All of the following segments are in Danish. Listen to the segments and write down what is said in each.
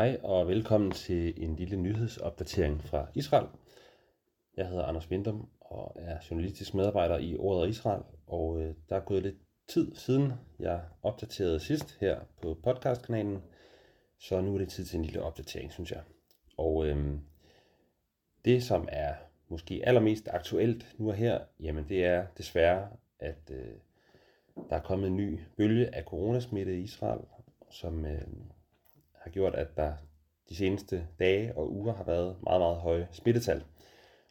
Hej og velkommen til en lille nyhedsopdatering fra Israel. Jeg hedder Anders Vindum og er journalistisk medarbejder i Ordet Israel, og øh, der er gået lidt tid siden jeg opdaterede sidst her på podcastkanalen, så nu er det tid til en lille opdatering, synes jeg. Og øh, det, som er måske allermest aktuelt nu og her, jamen det er desværre, at øh, der er kommet en ny bølge af coronasmitte i Israel, som øh, har gjort, at der de seneste dage og uger har været meget, meget høje smittetal.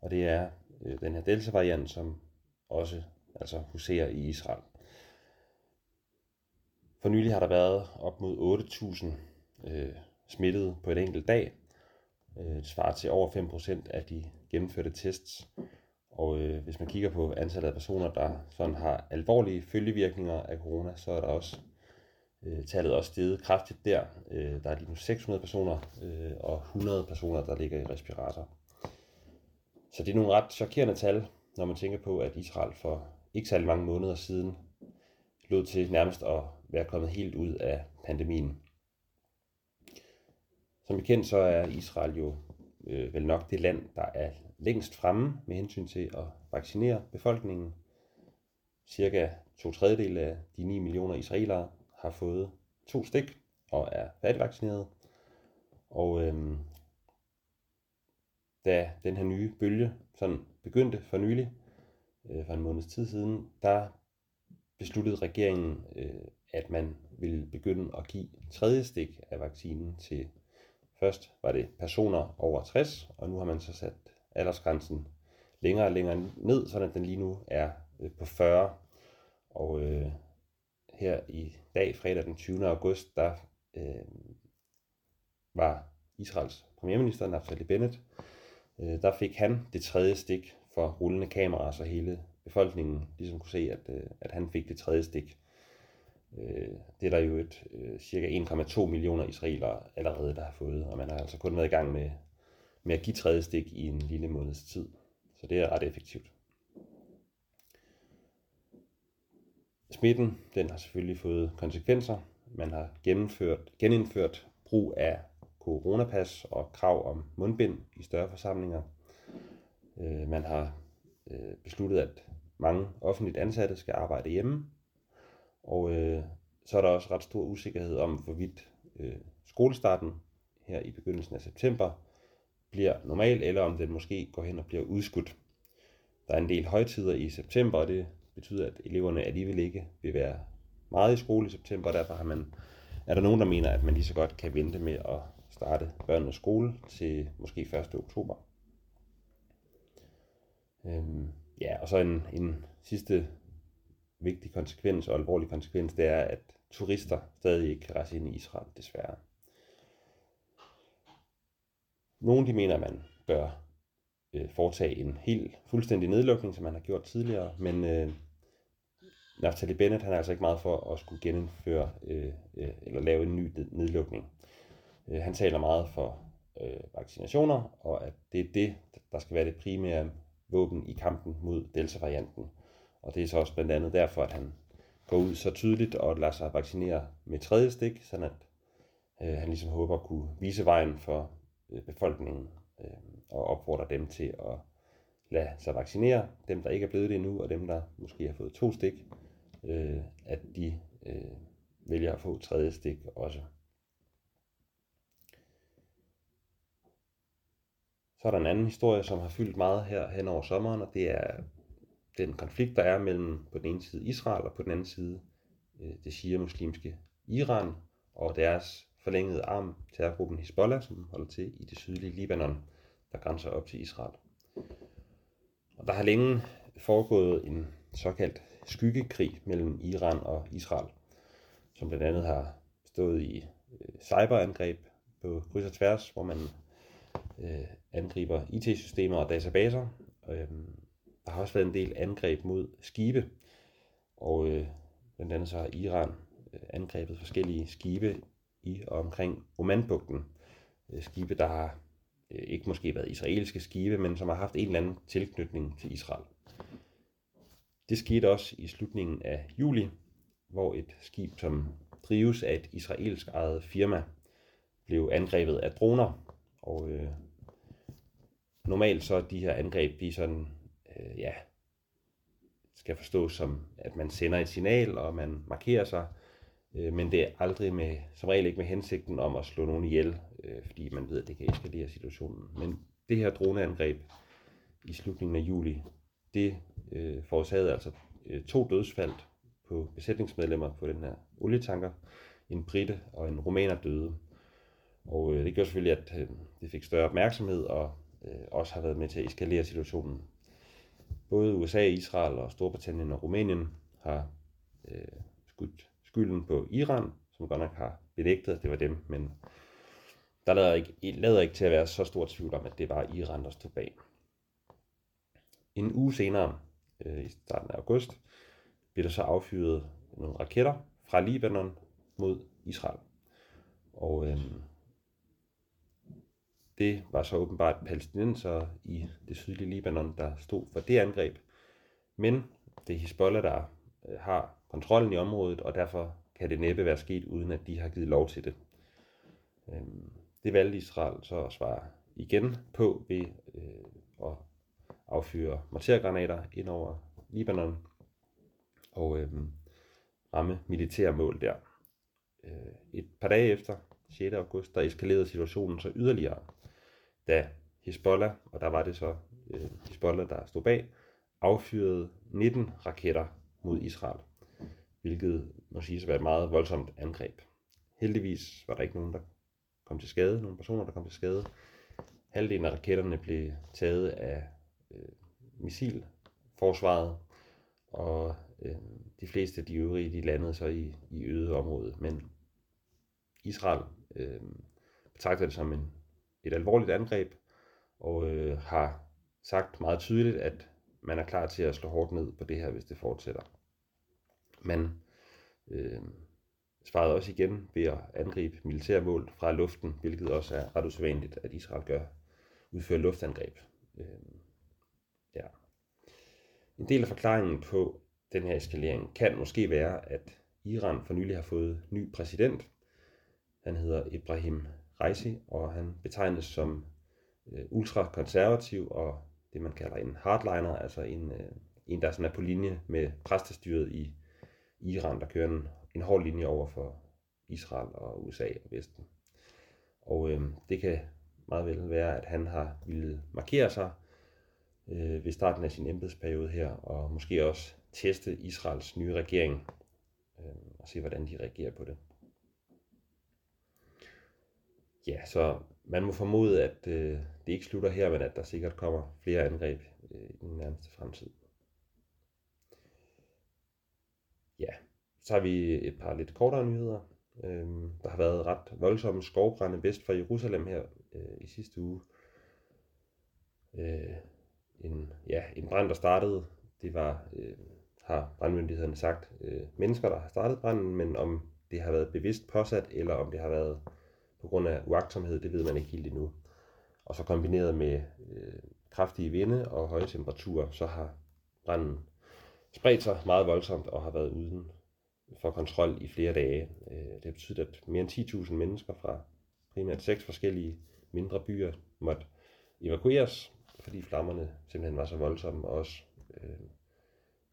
Og det er øh, den her Delta-variant, som også altså huserer i Israel. For nylig har der været op mod 8.000 øh, smittede på et enkelt dag. Øh, det svarer til over 5% af de gennemførte tests. Og øh, hvis man kigger på antallet af personer, der sådan har alvorlige følgevirkninger af corona, så er der også øh, tallet også steget kraftigt der. Øh, der er lige nu 600 personer øh, og 100 personer, der ligger i respirator. Så det er nogle ret chokerende tal, når man tænker på, at Israel for ikke særlig mange måneder siden lod til nærmest at være kommet helt ud af pandemien. Som bekendt så er Israel jo øh, vel nok det land, der er længst fremme med hensyn til at vaccinere befolkningen. Cirka to tredjedel af de 9 millioner israelere har fået to stik og er færdigvaccineret. Og øhm, da den her nye bølge sådan begyndte for nylig, øh, for en måneds tid siden, der besluttede regeringen, øh, at man ville begynde at give tredje stik af vaccinen til først var det personer over 60, og nu har man så sat aldersgrænsen længere og længere ned, så den lige nu er øh, på 40. Og øh, her i dag, fredag den 20. august, der øh, var Israels premierminister Naftali Bennett, øh, der fik han det tredje stik for rullende kameraer, så hele befolkningen ligesom kunne se, at, øh, at han fik det tredje stik. Øh, det er der jo et øh, cirka 1,2 millioner israelere allerede, der har fået, og man har altså kun været i gang med, med at give tredje stik i en lille måneds tid. Så det er ret effektivt. Smitten den har selvfølgelig fået konsekvenser. Man har gennemført, genindført brug af coronapas og krav om mundbind i større forsamlinger. Øh, man har øh, besluttet, at mange offentligt ansatte skal arbejde hjemme. Og øh, så er der også ret stor usikkerhed om, hvorvidt øh, skolestarten her i begyndelsen af september bliver normal, eller om den måske går hen og bliver udskudt. Der er en del højtider i september, og det betyder, at eleverne alligevel ikke vil være meget i skole i september, og derfor har man, er der nogen, der mener, at man lige så godt kan vente med at starte børnenes skole til måske 1. oktober. Øhm, ja, og så en, en sidste vigtig konsekvens og alvorlig konsekvens, det er, at turister stadig ikke kan rejse ind i Israel, desværre. Nogle de mener, at man bør øh, foretage en helt fuldstændig nedlukning, som man har gjort tidligere, men øh, Naftali Bennett han er altså ikke meget for at skulle genindføre øh, øh, eller lave en ny nedlukning. Øh, han taler meget for øh, vaccinationer, og at det er det, der skal være det primære våben i kampen mod Delta-varianten. Og det er så også blandt andet derfor, at han går ud så tydeligt og lader sig vaccinere med tredje stik, sådan at øh, han ligesom håber at kunne vise vejen for øh, befolkningen øh, og opfordre dem til at lade sig vaccinere, dem der ikke er blevet det endnu, og dem der måske har fået to stik, øh, at de øh, vælger at få tredje stik også. Så er der en anden historie, som har fyldt meget her hen over sommeren, og det er den konflikt, der er mellem på den ene side Israel og på den anden side øh, det shia-muslimske Iran og deres forlængede arm, terrorgruppen Hezbollah, som holder til i det sydlige Libanon, der grænser op til Israel. Og der har længe foregået en såkaldt skyggekrig mellem Iran og Israel, som blandt andet har stået i øh, cyberangreb på kryds og tværs, hvor man øh, angriber IT-systemer og databaser. Øh, der har også været en del angreb mod skibe, og øh, blandt andet så har Iran øh, angrebet forskellige skibe i og omkring Omanbugten. Øh, skibe, der har Øh, ikke måske været israelske skibe, men som har haft en eller anden tilknytning til Israel. Det skete også i slutningen af juli, hvor et skib, som drives af et israelsk ejet firma, blev angrebet af droner. Og øh, normalt så de her angreb, de sådan, øh, ja, skal forstås som, at man sender et signal, og man markerer sig, øh, men det er aldrig med, som regel ikke med hensigten om at slå nogen ihjel, øh, fordi man ved, at det kan eskalere situationen. Men det her droneangreb i slutningen af juli, det øh, forårsagede altså øh, to dødsfald på besætningsmedlemmer på den her olietanker. En britte og en romaner døde. Og øh, det gjorde selvfølgelig, at øh, det fik større opmærksomhed og øh, også har været med til at eskalere situationen. Både USA, Israel og Storbritannien og Rumænien har øh, skudt skylden på Iran, som godt nok har benægtet, at det var dem, men der lader ikke, lader ikke til at være så stor tvivl om, at det var Iran, der stod bag. En uge senere, øh, i starten af august, blev der så affyret nogle raketter fra Libanon mod Israel. Og øh, det var så åbenbart palæstinenser i det sydlige Libanon, der stod for det angreb. Men det er Hezbollah, der øh, har kontrollen i området, og derfor kan det næppe være sket, uden at de har givet lov til det. Øh, det valgte Israel så at svare igen på ved øh, at affyre mortergranater ind over Libanon og øh, ramme militære mål der. Øh, et par dage efter, 6. august, der eskalerede situationen så yderligere, da Hezbollah, og der var det så øh, Hezbollah, der stod bag, affyrede 19 raketter mod Israel, hvilket må siges at være et meget voldsomt angreb. Heldigvis var der ikke nogen, der kom til skade, nogle personer, der kom til skade. Halvdelen af raketterne blev taget af øh, missilforsvaret, og øh, de fleste af de øvrige, de landede så i, i øde område. Men Israel øh, betragter det som en, et alvorligt angreb, og øh, har sagt meget tydeligt, at man er klar til at slå hårdt ned på det her, hvis det fortsætter. Man øh, svarede også igen ved at angribe militærmål fra luften, hvilket også er ret usædvanligt, at Israel gør udføre luftangreb. Øh, ja. En del af forklaringen på den her eskalering kan måske være, at Iran for nylig har fået ny præsident. Han hedder Ibrahim Raisi, og han betegnes som øh, ultrakonservativ og det, man kalder en hardliner, altså en, øh, en der sådan er på linje med præstestyret i Iran, der kører en, en hård linje over for Israel og USA og Vesten. Og øh, det kan meget vel være, at han har ville markere sig øh, ved starten af sin embedsperiode her, og måske også teste Israels nye regering øh, og se, hvordan de reagerer på det. Ja, så man må formode, at øh, det ikke slutter her, men at der sikkert kommer flere angreb øh, i den nærmeste fremtid. Ja, så har vi et par lidt kortere nyheder. Øh, der har været ret voldsomme skovbrænde vest for Jerusalem her øh, i sidste uge. Øh, en, ja, en brand, der startede, det var, øh, har brandmyndighederne sagt, øh, mennesker, der har startet branden, men om det har været bevidst påsat, eller om det har været på grund af uagtsomhed, det ved man ikke helt endnu. Og så kombineret med øh, kraftige vinde og høje temperaturer, så har branden spredt sig meget voldsomt og har været uden for kontrol i flere dage. Øh, det det betyder, at mere end 10.000 mennesker fra primært seks forskellige mindre byer måtte evakueres, fordi flammerne simpelthen var så voldsomme og også øh,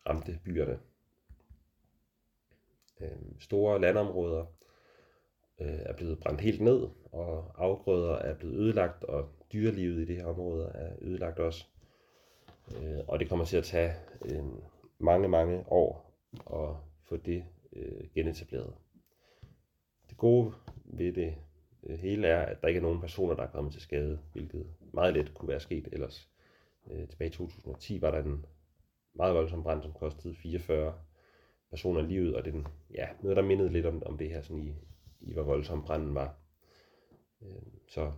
ramte byerne. Øh, store landområder øh, er blevet brændt helt ned, og afgrøder er blevet ødelagt, og dyrelivet i det her område er ødelagt også. Øh, og det kommer til at tage øh, mange, mange år at få det øh, genetableret. Det gode ved det øh, hele er, at der ikke er nogen personer, der er kommet til skade, hvilket meget let kunne være sket ellers. Øh, tilbage i 2010 var der en meget voldsom brand, som kostede 44 personer livet, og den, ja, noget, der mindede lidt om, om det her sådan i, i hvor voldsom branden var. Øh, så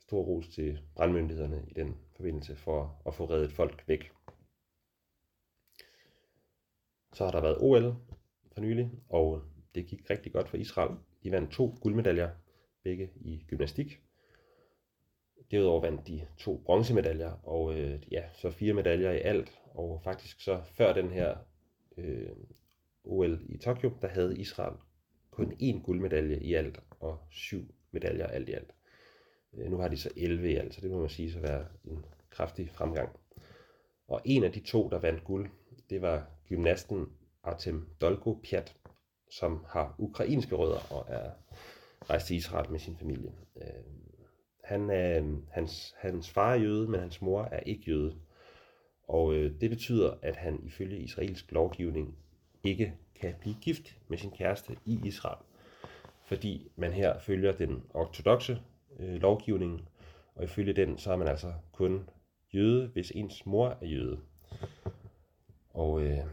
stor ros til brandmyndighederne i den forbindelse for at få reddet folk væk. Så har der været OL for nylig, og det gik rigtig godt for Israel. De vandt to guldmedaljer, begge i gymnastik. Derudover vandt de to bronzemedaljer, og øh, ja, så fire medaljer i alt. Og faktisk så før den her øh, OL i Tokyo, der havde Israel kun én guldmedalje i alt og syv medaljer alt i alt. Øh, nu har de så 11 i alt, så det må man sige så være en kraftig fremgang. Og en af de to, der vandt guld, det var gymnasten Artem Dolgo Piat, som har ukrainske rødder og er rejst til Israel med sin familie. Øh, han er, hans, hans far er jøde, men hans mor er ikke jøde. Og øh, det betyder, at han ifølge israelsk lovgivning ikke kan blive gift med sin kæreste i Israel. Fordi man her følger den ortodoxe øh, lovgivning, og ifølge den, så er man altså kun jøde, hvis ens mor er jøde. Og øh,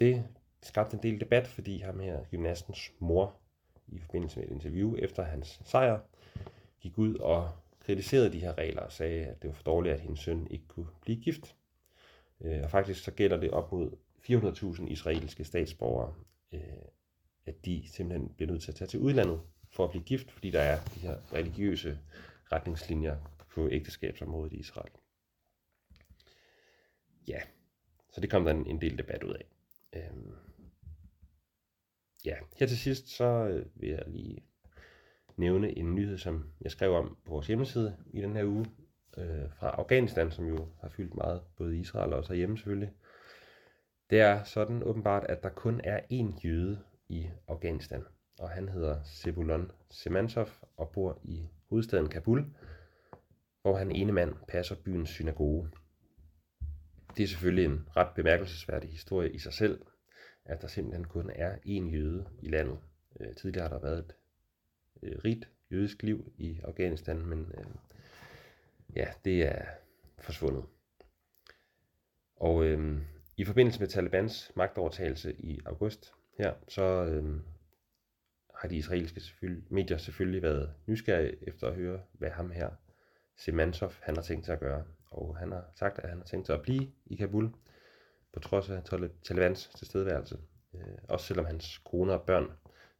det skabte en del debat, fordi ham her, gymnastens mor, i forbindelse med et interview efter hans sejr, gik ud og kritiserede de her regler og sagde, at det var for dårligt, at hendes søn ikke kunne blive gift. Øh, og faktisk så gælder det op mod 400.000 israelske statsborgere, øh, at de simpelthen bliver nødt til at tage til udlandet for at blive gift, fordi der er de her religiøse retningslinjer på ægteskabsområdet i Israel. Ja, så det kom der en del debat ud af. Øhm, ja, her til sidst så øh, vil jeg lige nævne en nyhed, som jeg skrev om på vores hjemmeside i den her uge, øh, fra Afghanistan, som jo har fyldt meget, både i Israel og også herhjemme selvfølgelig. Det er sådan åbenbart, at der kun er én jøde i Afghanistan, og han hedder Sebulon Semantov og bor i hovedstaden Kabul, hvor han ene mand passer byens synagoge. Det er selvfølgelig en ret bemærkelsesværdig historie i sig selv, at der simpelthen kun er én jøde i landet. Øh, tidligere har der været et øh, rigt jødisk liv i Afghanistan, men øh, ja, det er forsvundet. Og øh, i forbindelse med Talibans magtovertagelse i august her, så øh, har de israelske selvfølgelig, medier selvfølgelig været nysgerrige efter at høre, hvad ham her, Semantov, han har tænkt sig at gøre. Og han har sagt, at han har tænkt sig at blive i Kabul, på trods af Talibans tilstedeværelse. Øh, også selvom hans kone og børn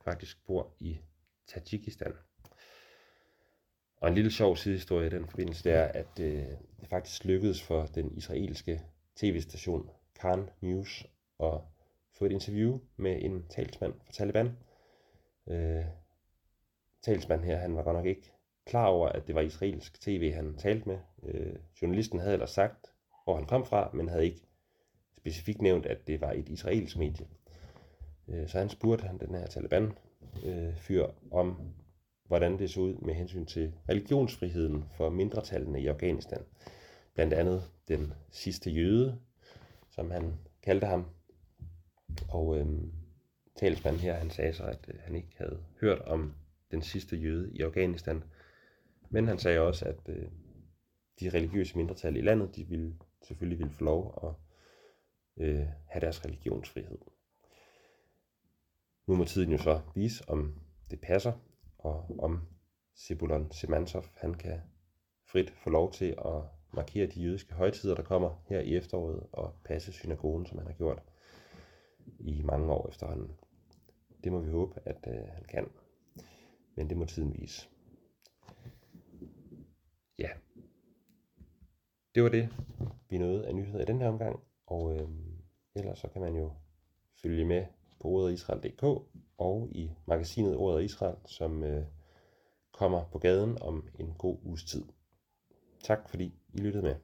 faktisk bor i Tajikistan. Og en lille sjov sidehistorie i den forbindelse, det er, at øh, det faktisk lykkedes for den israelske tv-station Khan News at få et interview med en talsmand for Taliban. Øh, talsmanden her, han var godt nok ikke klar over, at det var israelsk tv, han talte med. Øh, journalisten havde ellers sagt, hvor han kom fra, men havde ikke specifikt nævnt, at det var et israelsk medie. Øh, så han spurgte han den her Taliban øh, fyr om, hvordan det så ud med hensyn til religionsfriheden for mindretallene i Afghanistan. Blandt andet den sidste jøde, som han kaldte ham. Og øh, talsmanden her, han sagde så, at øh, han ikke havde hørt om den sidste jøde i Afghanistan. Men han sagde også, at øh, de religiøse mindretal i landet, de ville selvfølgelig ville få lov at øh, have deres religionsfrihed. Nu må tiden jo så vise, om det passer, og om Sebulon Semantov, han kan frit få lov til at markere de jødiske højtider, der kommer her i efteråret, og passe synagogen, som han har gjort i mange år efterhånden. Det må vi håbe, at øh, han kan. Men det må tiden vise. Ja. Det var det, vi nåede af nyheder i den her omgang. Og øh, ellers så kan man jo følge med på ordetisrael.dk og i magasinet Ordet Israel, som øh, kommer på gaden om en god uges tid. Tak fordi I lyttede med.